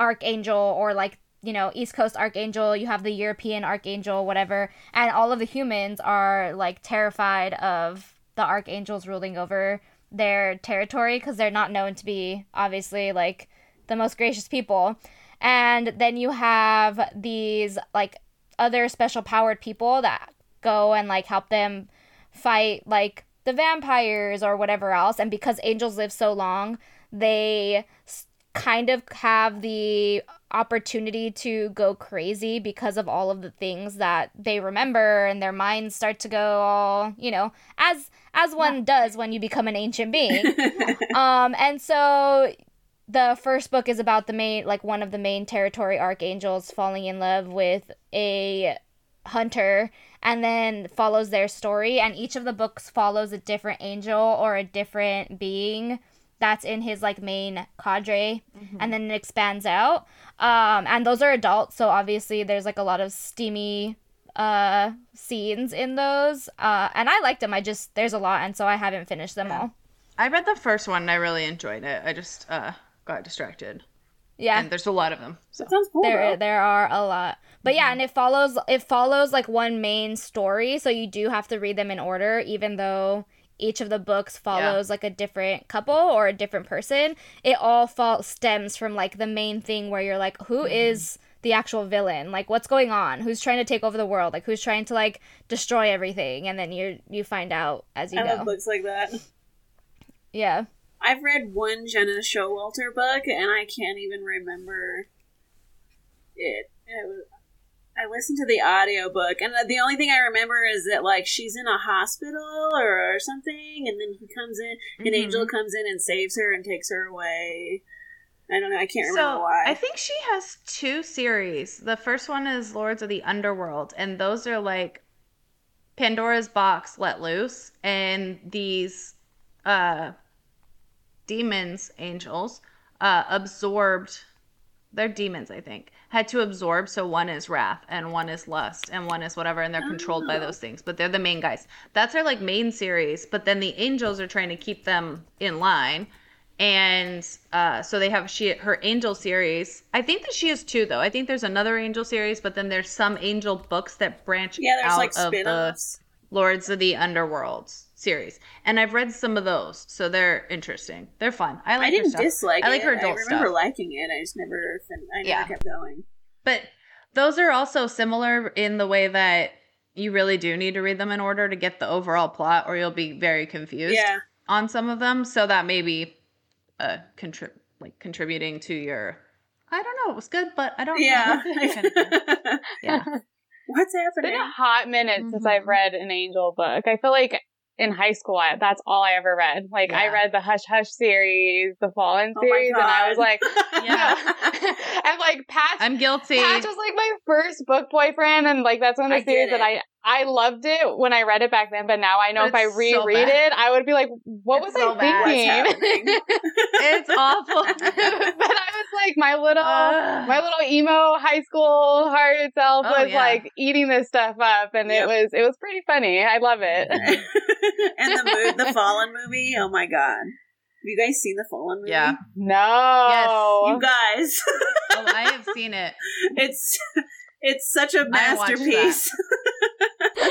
archangel or like you know east coast archangel you have the european archangel whatever and all of the humans are like terrified of the archangels ruling over their territory because they're not known to be obviously like the most gracious people. And then you have these like other special powered people that go and like help them fight like the vampires or whatever else. And because angels live so long they s- kind of have the opportunity to go crazy because of all of the things that they remember and their minds start to go all you know as as one does when you become an ancient being. Um and so the first book is about the main like one of the main territory archangels falling in love with a hunter and then follows their story. And each of the books follows a different angel or a different being that's in his like main cadre and then it expands out. Um and those are adults so obviously there's like a lot of steamy uh scenes in those. Uh and i liked them. I just there's a lot and so i haven't finished them all. I read the first one and I really enjoyed it. I just uh, got distracted. yeah And there's a lot of them. So That sounds cool. there though. there are a lot but yeah and it follows it follows like one main story so you do have to read them in order even though each of the books follows like a different couple or a different person it all fall stems from like the main thing where you're like who mm-hmm. is the actual villain like what's going on who's trying to take over the world like who's trying to like destroy everything and then you you find out as you I love go books like that. yeah I've read one Gena Showalter book, and I can't even remember it. was, I listened to the audiobook, and the only thing I remember is that like she's in a hospital or, or something, and then he comes in, an Mhm. angel comes in and saves her and takes her away. I don't know. I can't remember So why. I think she has two series. The first one is Lords of the Underworld, and those are like Pandora's box let loose, and these uh demons, angels, uh absorbed they're demons, I think. Had to absorb, so one is wrath and one is lust and one is whatever, and they're controlled by those things. But they're the main guys. That's our like main series. But then the angels are trying to keep them in line and uh, so they have she her angel series. I think that she has two though. I think there's another angel series, but then there's some angel books that branch yeah, there's out like of the. Lords of the Underworld series, and I've read some of those, so they're interesting. They're fun. I like. I didn't stuff. dislike I like it. her adult I remember stuff. liking it. I just never, fin- I never Yeah. kept going. But those are also similar in the way that you really do need to read them in order to get the overall plot, or you'll be very confused Yeah. on some of them. So that may be uh, contrib- like contributing to your. I don't know. It was good, but I don't. Yeah. know. kind of thing. yeah. What's It's been happening? a hot minute since I've Mhm. read an angel book. I feel like in high school, I, that's all I ever read. Like I read the Hush Hush series, the Fallen Oh series, and I was like, Yeah. and like Patch, I'm guilty. Patch was like my first book boyfriend, and like that's one of the series that I I loved it when I read it back then. But now I know But if I it's so reread it, I would be like, what It's was so I bad. Thinking? it's awful. but I was like, my little Ugh. my little emo high school heart itself Oh, was yeah. like eating this stuff up, and Yep. it was it was pretty funny. I love it. and the mood, the Fallen movie. Oh my god! Have you guys seen the Fallen movie? Yeah. No, Yes. You guys, oh, I have seen it. it's it's such a masterpiece.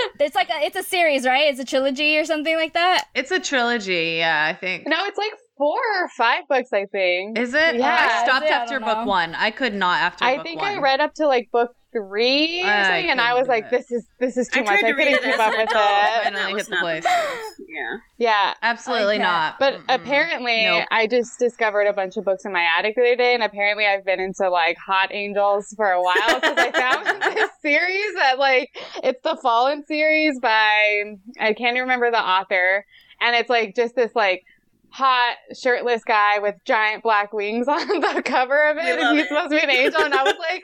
it's like a, it's a series right it's a trilogy or something like that It's a trilogy. Yeah, I think. no, it's like four or five books, I think. Is it? Oh, yeah, I stopped it? After don't book know. one. I could not after I book think one. I read up to like book three or I and I was like, it. "This is this is too I much. tried I couldn't keep up with adult, it." and Finally that hit the place. Yeah. Yeah, Absolutely Okay. not. But Mm-mm. apparently, Nope. I just discovered a bunch of books in my attic the other day, and apparently, I've been into like Hot Angels for a while because I found this series that like it's the Fallen series by I can't even remember the author, and it's like just this like hot shirtless guy with giant black wings on the cover of it, and he's it. supposed to be an angel, and I was like.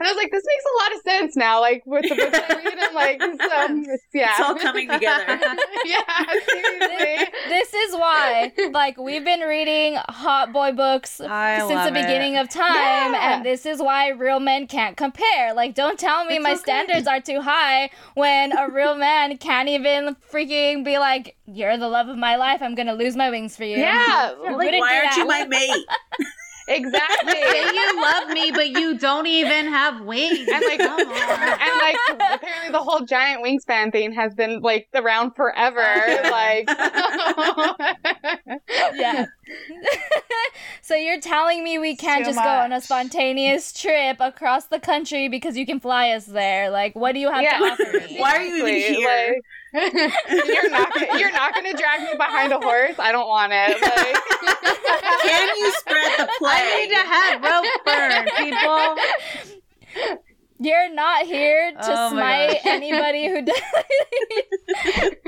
And I was like, this makes a lot of sense now, like with the books I read. I'm like, so it's, yeah, It's all coming together. yeah, seriously. This is why, like, we've been reading hot boy books I since the love it. beginning of time, Yeah. and this is why real men can't compare. Like, don't tell me It's my okay. standards are too high when a real man can't even freaking be like, "You're the love of my life. I'm gonna lose my wings for you." Yeah, like, Why aren't that. you my mate? Exactly. Say you love me, but you don't even have wings. and like, and like, apparently the whole giant wingspan thing has been like around forever. like, yeah. so you're telling me we can't Too just go on a spontaneous trip across the country because you can fly us there? Like, what do you have Yeah. to offer me? Why are you even Exactly, here? like- you're not gonna, you're not gonna drag me behind a horse. I don't want it. Like, Can you spread the I need to have rope burn, people. You're not here to Oh smite anybody who does.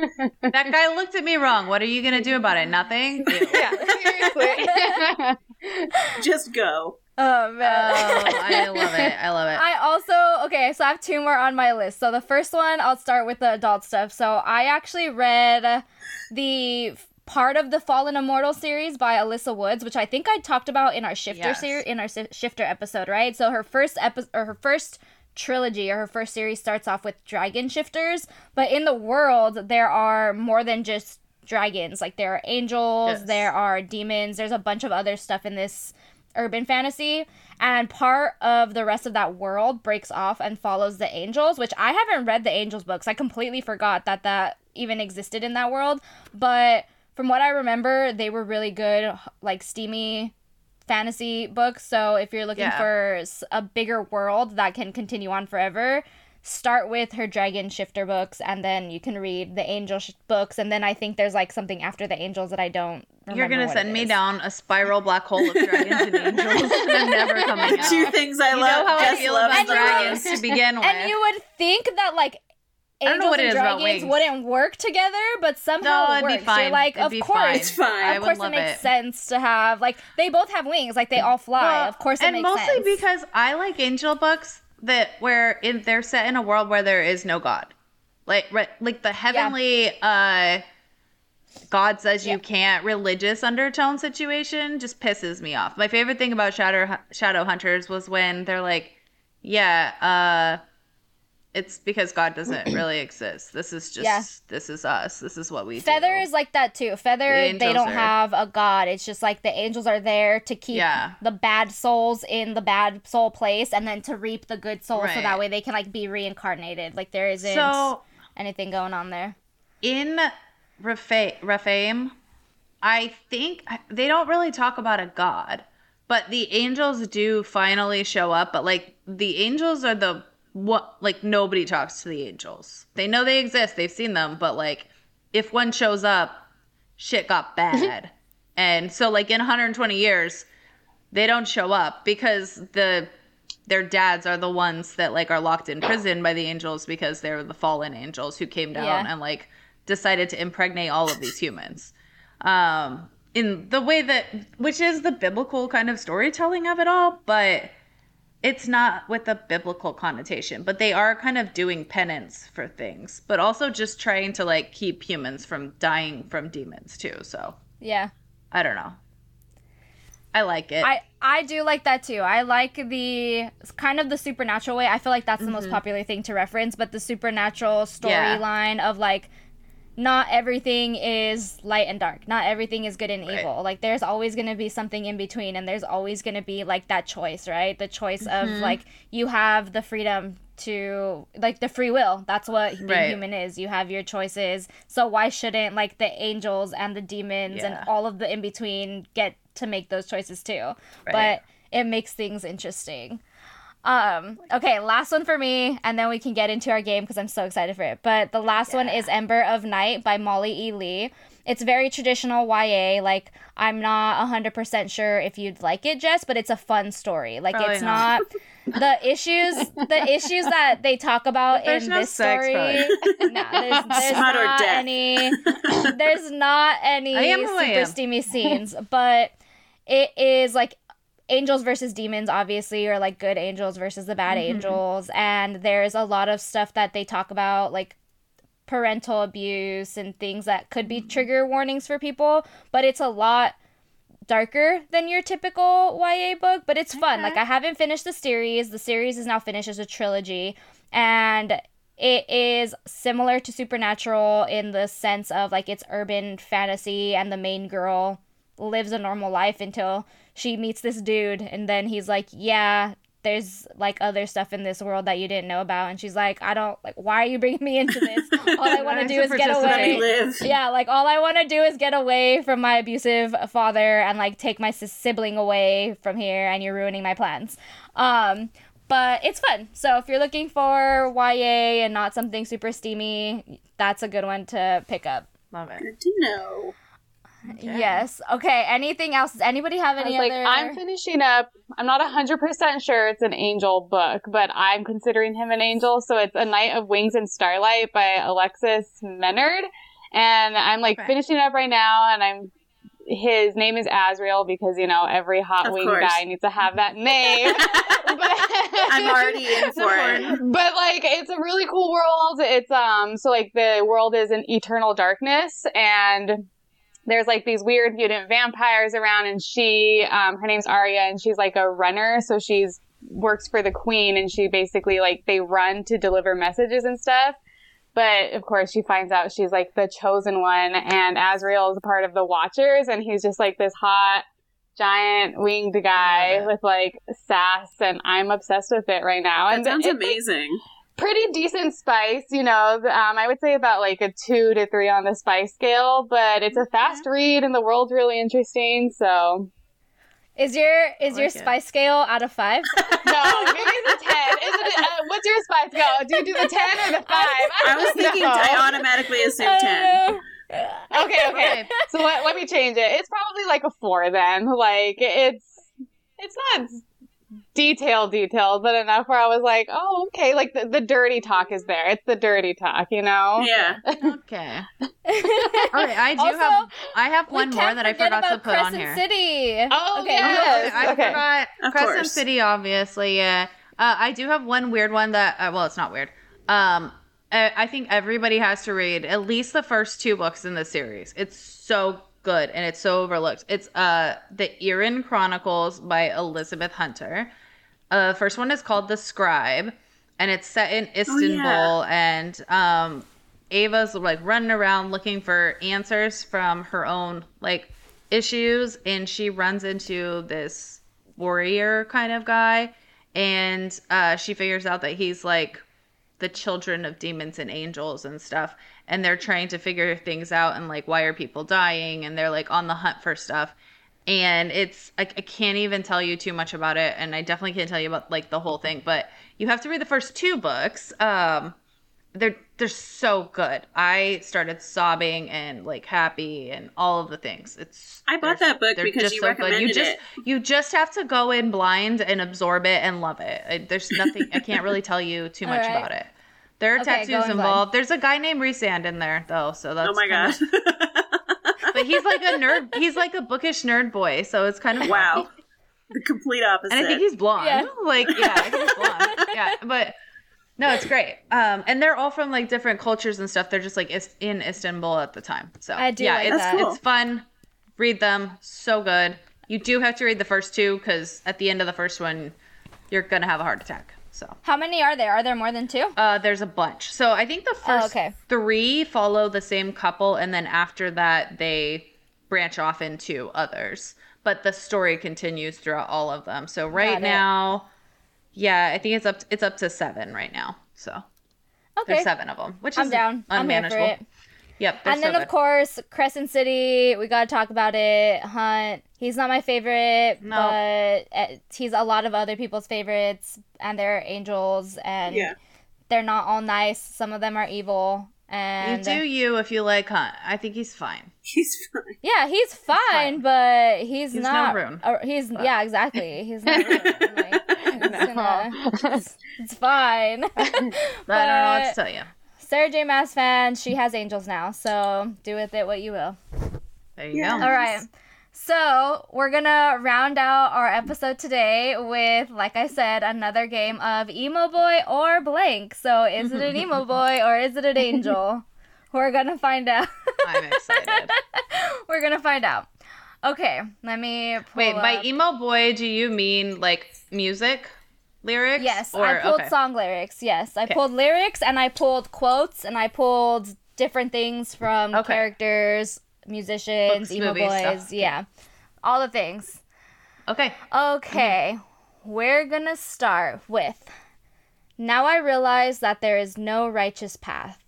That guy looked at me wrong. What are you gonna do about it? Nothing. Yeah, seriously. Just go. oh Oh, man. I love it. I love it. I also okay, so I have two more on my list. So the first one, I'll start with the adult stuff. So I actually read the part of the Fallen Immortal series by Alyssa Woods, which I think I talked about in our Shifter Yes. series in our si- Shifter episode, right? So her first episode or her first trilogy or her first series starts off with dragon shifters, but in the world there are more than just dragons. Like there are angels, Yes. there are demons, there's a bunch of other stuff in this urban fantasy and part of the rest of that world breaks off and follows the angels which i haven't read the angels books i completely forgot that that even existed in that world but from what i remember they were really good like steamy fantasy books so if you're looking Yeah. for a bigger world that can continue on forever start with her dragon shifter books and then you can read the angel sh- books and then i think there's like something after the angels that i don't You're gonna send me is. down a spiral black hole of dragons and angels. They're never coming out. Two things I you love. know how I Jess feel loves about dragons to begin with. And you would think that like I don't know angels what it and is about dragons wings. wouldn't work together, but somehow No, it it'd be works. fine. You're like, It'd of be course, fine. It's fine. I of would course, it makes it. sense to have like they both have wings, like they all fly. Well, of course, it and makes mostly sense. because I like angel books that where in, they're set in a world where there is no god, like re, like the heavenly uh, God says Yeah. you can't religious undertone situation just pisses me off. My favorite thing about Shadow Shadow Hunters was when they're like, yeah, uh, it's because God doesn't really exist. This is just Yeah. this is us. This is what we do. Feather do. is like that too. Feather, The they don't are- have a god. It's just like the angels are there to keep Yeah. the bad souls in the bad soul place, and then to reap the good souls, so that way they can like be reincarnated. Like there isn't so anything going on there. in Rapha- Rephaim, I think they don't really talk about a god, but the angels do finally show up. But like the angels are the what like nobody talks to the angels. They know they exist. They've seen them, but like if one shows up, shit got bad. and so like in 120 years, they don't show up because the their dads are the ones that like are locked in prison by the angels because they're the fallen angels who came down Yeah. and like decided to impregnate all of these humans um in the way that which is the biblical kind of storytelling of it all but it's not with a biblical connotation but they are kind of doing penance for things but also just trying to like keep humans from dying from demons too so Yeah. i don't know i like it I I do like that too. I like the kind of the supernatural way. I feel like that's the most popular thing to reference, but the supernatural Mm-hmm. Yeah. storyline of like not everything is light and dark. Not everything is good and Right. evil. Like there's always going to be something in between and there's always going to be like that choice, right? The choice Mm-hmm. of like you have the freedom to like the free will. That's what being Right. human is. You have your choices. So why shouldn't like the angels and the demons Yeah. and all of the in between get to make those choices too? Right. But it makes things interesting. Um, okay, last one for me, and then we can get into our game because I'm so excited for it. But the last one is Ember of Night by Molly E. Lee. It's very traditional YA. Like, I'm not 100% sure if you'd like it, Jess, but it's a fun story. Like, Probably it's not. not. the issues the issues that they talk about in no this sex, story no, there's, there's not any there's not any I am who I super steamy scenes but it is like angels versus demons obviously or like good angels versus the bad Mm-hmm. angels and there's a lot of stuff that they talk about like parental abuse and things that could Mm-hmm. be trigger warnings for people but it's a lot darker than your typical YA book, but it's fun. Okay. Like I haven't finished the series. The series is now finished as a trilogy and it is similar to Supernatural in the sense of like it's urban fantasy and the main girl lives a normal life until she meets this dude and then he's like, "Yeah, there's like other stuff in this world that you didn't know about." And she's like, "I don't like why are you bringing me into this? All I want to do is get participate. Let me away." yeah, like all I want to do is get away from my abusive father and like take my sibling away from here, and you're ruining my plans. Um, but it's fun. So if you're looking for YA and not something super steamy, that's a good one to pick up. Love it. Good to know. Yes. Okay. Anything else? Does anybody have I any was like, other? I'm finishing up. I'm not 100% sure it's an angel book, but I'm considering him an angel. So it's A Night of Wings and Starlight by Alexis Menard. And I'm like Okay. finishing it up right now, and I'm. His name is Azrael because, you know, every hot Of wing course. guy needs to have that name. I'm already in for it. but like it's a really cool world it's um so like the world is in eternal darkness and there's like these weird mutant vampires around and she um her name's Arya and she's like a runner so she's works for the queen and she basically like they run to deliver messages and stuff. But of course she finds out she's like the chosen one and Azrael is a part of the watchers and he's just like this hot giant winged guy with like sass and I'm obsessed with it right now. That and sounds it's, amazing. Pretty decent spice, you know. Um, I would say about like a two to three on the spice scale, but it's a fast read and the world's really interesting. So is your is your it. spice scale out of five? no, maybe it's a ten. Is it? Uh, what's your spice scale? Do you do the ten or the five? I was thinking know. I automatically assumed I 10. don't. Okay, okay. So let, let me change it. It's probably like a four then. Like it's it's not detailed detailed, but enough where I was like, oh, okay. Like the, the dirty talk is there. It's the dirty talk, you know. Yeah. Okay. Okay, I do Also, have I have one more that I forget forgot to about put on here. City. Oh, okay. yes. Okay, I okay. forgot Of Crescent course. City, obviously. Yeah, uh, I do have one weird one that. Uh, well, it's not weird. Um, I, I think everybody has to read at least the first two books in the series. It's so good and it's so overlooked. It's uh the Irin Chronicles by Elizabeth Hunter. Uh, first one is called The Scribe, and it's set in Istanbul, and um, Ava's like running around looking for answers from her own like issues, and she runs into this warrior kind of guy, and uh, she figures out that he's like the children of demons and angels and stuff and they're trying to figure things out and like why are people dying and they're like on the hunt for stuff and it's I, I can't even tell you too much about it and i definitely can't tell you about like the whole thing but you have to read the first two books um they're they're so good i started sobbing and like happy and all of the things it's I bought that book they're because just you so good. you just it. you just have to go in blind and absorb it and love it there's nothing i can't really tell you too much All right. about it there are Okay, tattoos in blind. involved there's a guy named Resand in there though so that's Oh my kind god. of- but he's like a nerd he's like a bookish nerd boy so it's kind of wow. funny. The complete opposite. and i think he's blonde Yeah. like yeah i think he's blonde yeah but no it's great um and they're all from like different cultures and stuff they're just like is- in istanbul at the time so I do yeah like it's, that. Cool. it's fun read them so good you do have to read the first two because at the end of the first one you're gonna have a heart attack so How many are there? Are there more than two? uh, there's a bunch. So I think the Oh, first okay. three follow the same couple, and then after that they branch off into others. But the story continues throughout all of them. So right now, yeah, I think it's up. it's up to seven right now. So Okay. there's seven of them, which I'm is down. I'm here for unmanageable. It. Yep. and then so of course Crescent City, we gotta talk about it. Hunt, he's not my favorite, No. but uh, he's a lot of other people's favorites, and they're angels, and Yeah. they're not all nice. Some of them are evil, and You do you if you like Hunt. I think he's fine. He's fine. yeah, he's fine, fine. but he's, He's no not. Rune. uh, he's yeah, exactly. He's not. Rune. Like, it's, gonna- it's- it's fine. I don't know what to tell you. Sarah J. Maas fan, she has angels now, so do with it what you will. There you Yeah. go. All right. So we're gonna round out our episode today with, like I said, another game of emo boy or blank. So is it an emo boy or is it an angel? We're gonna find out. I'm excited. we're gonna find out. Okay, let me pull Wait, by emo boy, do you mean like music lyrics? Yes, Or, I pulled okay. song lyrics. Yes, I Okay. pulled lyrics and I pulled quotes and I pulled different things from Okay. characters, musicians, Books, emo movies, boys. stuff. Yeah, all the things. Okay. Okay, we're gonna start with. Now I realize that there is no righteous path.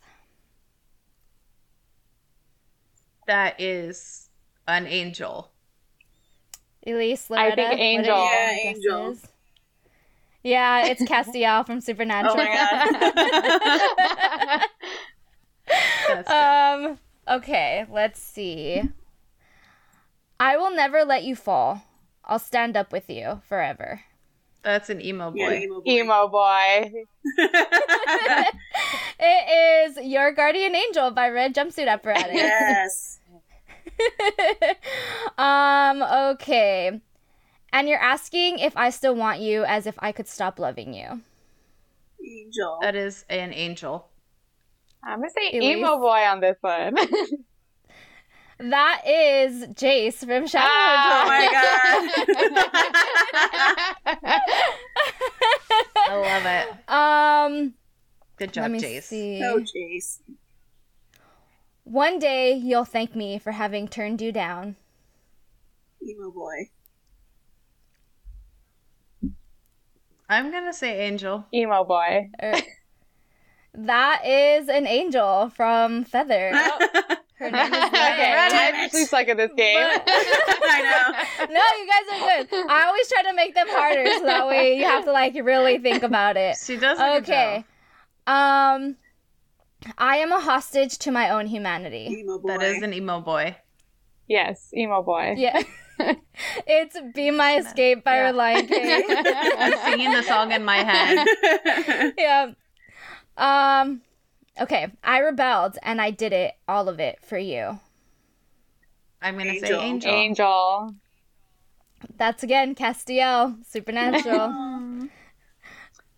That is an angel. Elise, I think Angel. your Yeah, Angel. guesses? Yeah, it's Castiel from Supernatural. Oh my god. Um, okay, let's see. I will never let you fall. I'll stand up with you forever. That's an emo boy. yeah, emo boy. Emo boy. It is Your Guardian Angel by Red Jumpsuit Apparatus. yes. um, okay. And you're asking if I still want you as if I could stop loving you. Angel. That is an angel. I'm gonna say Elise? emo boy on this one. That is Jace from Shadow Oh my god! I love it. Um, Good job, let me Jace. see. Oh, Jace. One day you'll thank me for having turned you down. Emo boy. I'm gonna say angel. emo boy. Er, that is an angel from Feather. Her name is okay, Red. I actually suck at this game. I know. No, you guys are good. I always try to make them harder so that way you have to like really think about it. She does. a Okay. Um I am a hostage to my own humanity. Emo boy. That is an emo boy. yes, emo boy. Yeah. It's Be My Escape by Yeah. Relient King. I'm singing the song in my head. yeah. Um okay, I rebelled and I did it, all of it for you. I'm gonna Angel. say angel. Angel. That's again Castiel, supernatural.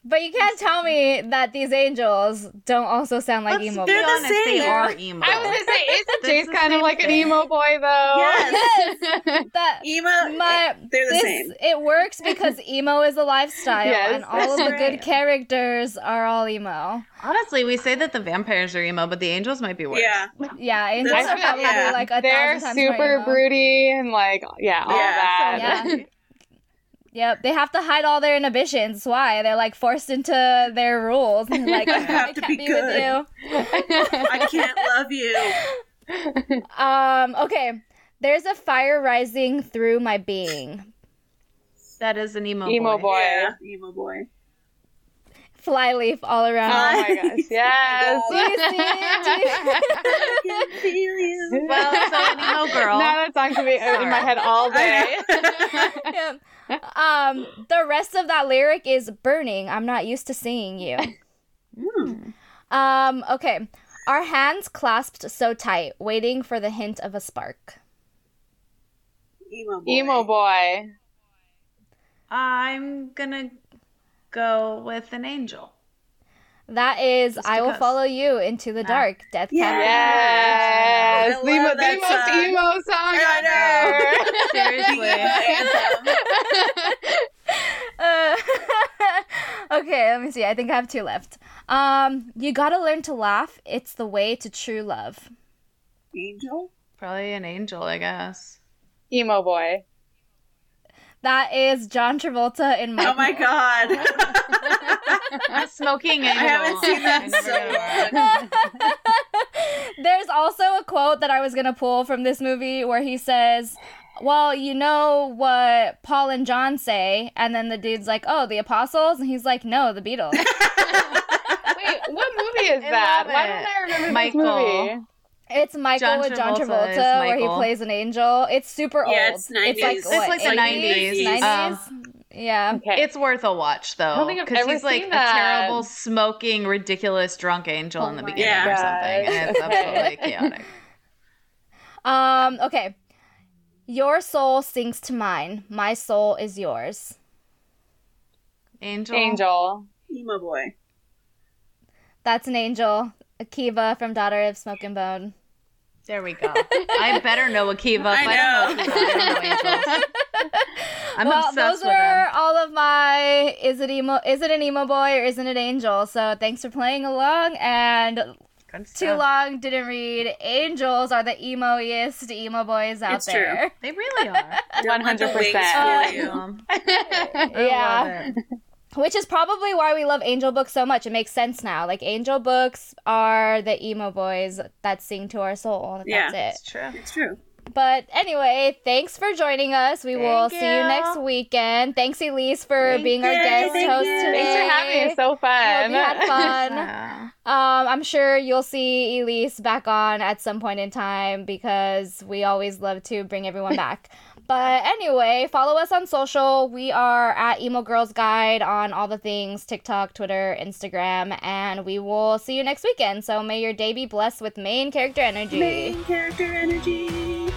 But you can't tell me that these angels don't also sound like Let's emo be they're boys. the honest, they are emo. I was gonna say, isn't That's Jace kind of same like an emo boy though? Yes. That Emo. my they're the this same. it works because emo is a lifestyle Yes, and all of that's the good characters are all emo. Honestly, we say that the vampires are emo, but the angels might be worse. Yeah. Yeah, angels That's- are probably yeah. like a They're thousand times more super emo. broody and like yeah, all Yeah, that. yeah. Yep, they have to hide all their inhibitions. Why? They're like forced into their rules. And like, I have to can't be be, with good. you. I can't love you. Um, okay. There's a fire rising through my being. That is an emo, Emo boy. boy. Yeah. Emo boy. Flyleaf all around. Oh my gosh, yes. Do you see? Do you- I can feel you. Well, so an emo girl. Now that song can be in my head all day. Yeah. Um, the rest of that lyric is burning. I'm not used to seeing you. Hmm. Um, okay. Our hands clasped so tight, waiting for the hint of a spark. Emo boy. Emo boy. I'm gonna go with an angel. That is, Just I will follow you into the Ah. dark. Death Yeah. Cab. Yes, I the, love the most song. emo song I ever. Anthem. Uh, okay, let me see. I think I have two left. Um, you gotta learn to laugh. It's the way to true love. Angel. Probably an angel, I guess. emo boy. That is John Travolta in my. Oh my god. A smoking angel. haven't seen that so long. There's also a quote that I was gonna pull from this movie where he says, "Well, you know what Paul and John say," and then the dude's like, "Oh, the apostles," and he's like, "No, the Beatles." Wait, what movie is I that? Why it. don't I remember Michael. this movie? It's Michael John with John Travolta is Travolta, where he plays an angel. It's super Yeah, old. it's 90s. like It's what, like the 90s. 90s? Um, yeah. Okay. It's worth a watch though, don't think I've because ever he's like seen a terrible, smoking, ridiculous, drunk angel Oh in the beginning God. or something, and it's absolutely chaotic. Um. Okay. Your soul sinks to mine. My soul is yours. Angel, Angel. Emo boy. That's an angel. Akiva from Daughter of Smoke and Bone. There we go. I better know Akiva. If I I, don't know Akiva, I don't know angels. I'm well, obsessed those with were him. all of my is it emo is it an emo boy or isn't it angel? So thanks for playing along and too long didn't read. Angels are the emoiest emo boys out It's true. there. They really are. Don't let the 100%. wings Uh, fool you. Yeah. Which is probably why we love angel books so much. It makes sense now. Like angel books are the emo boys that sing to our soul. That's Yeah. it. It's true. It's true. But anyway, thanks for joining us. We will Thank see you you. next weekend. Thanks, Elise, for Thank being our guest Thank host you. today. Thanks for having me. It's so Hope fun. you had fun. Yeah. Um, I'm sure you'll see Elise back on at some point in time because we always love to bring everyone back. But anyway, follow us on social. We are at Emo Girls Guide on all the things TikTok, Twitter, Instagram, and we will see you next weekend. So may your day be blessed with main character energy. Main character energy.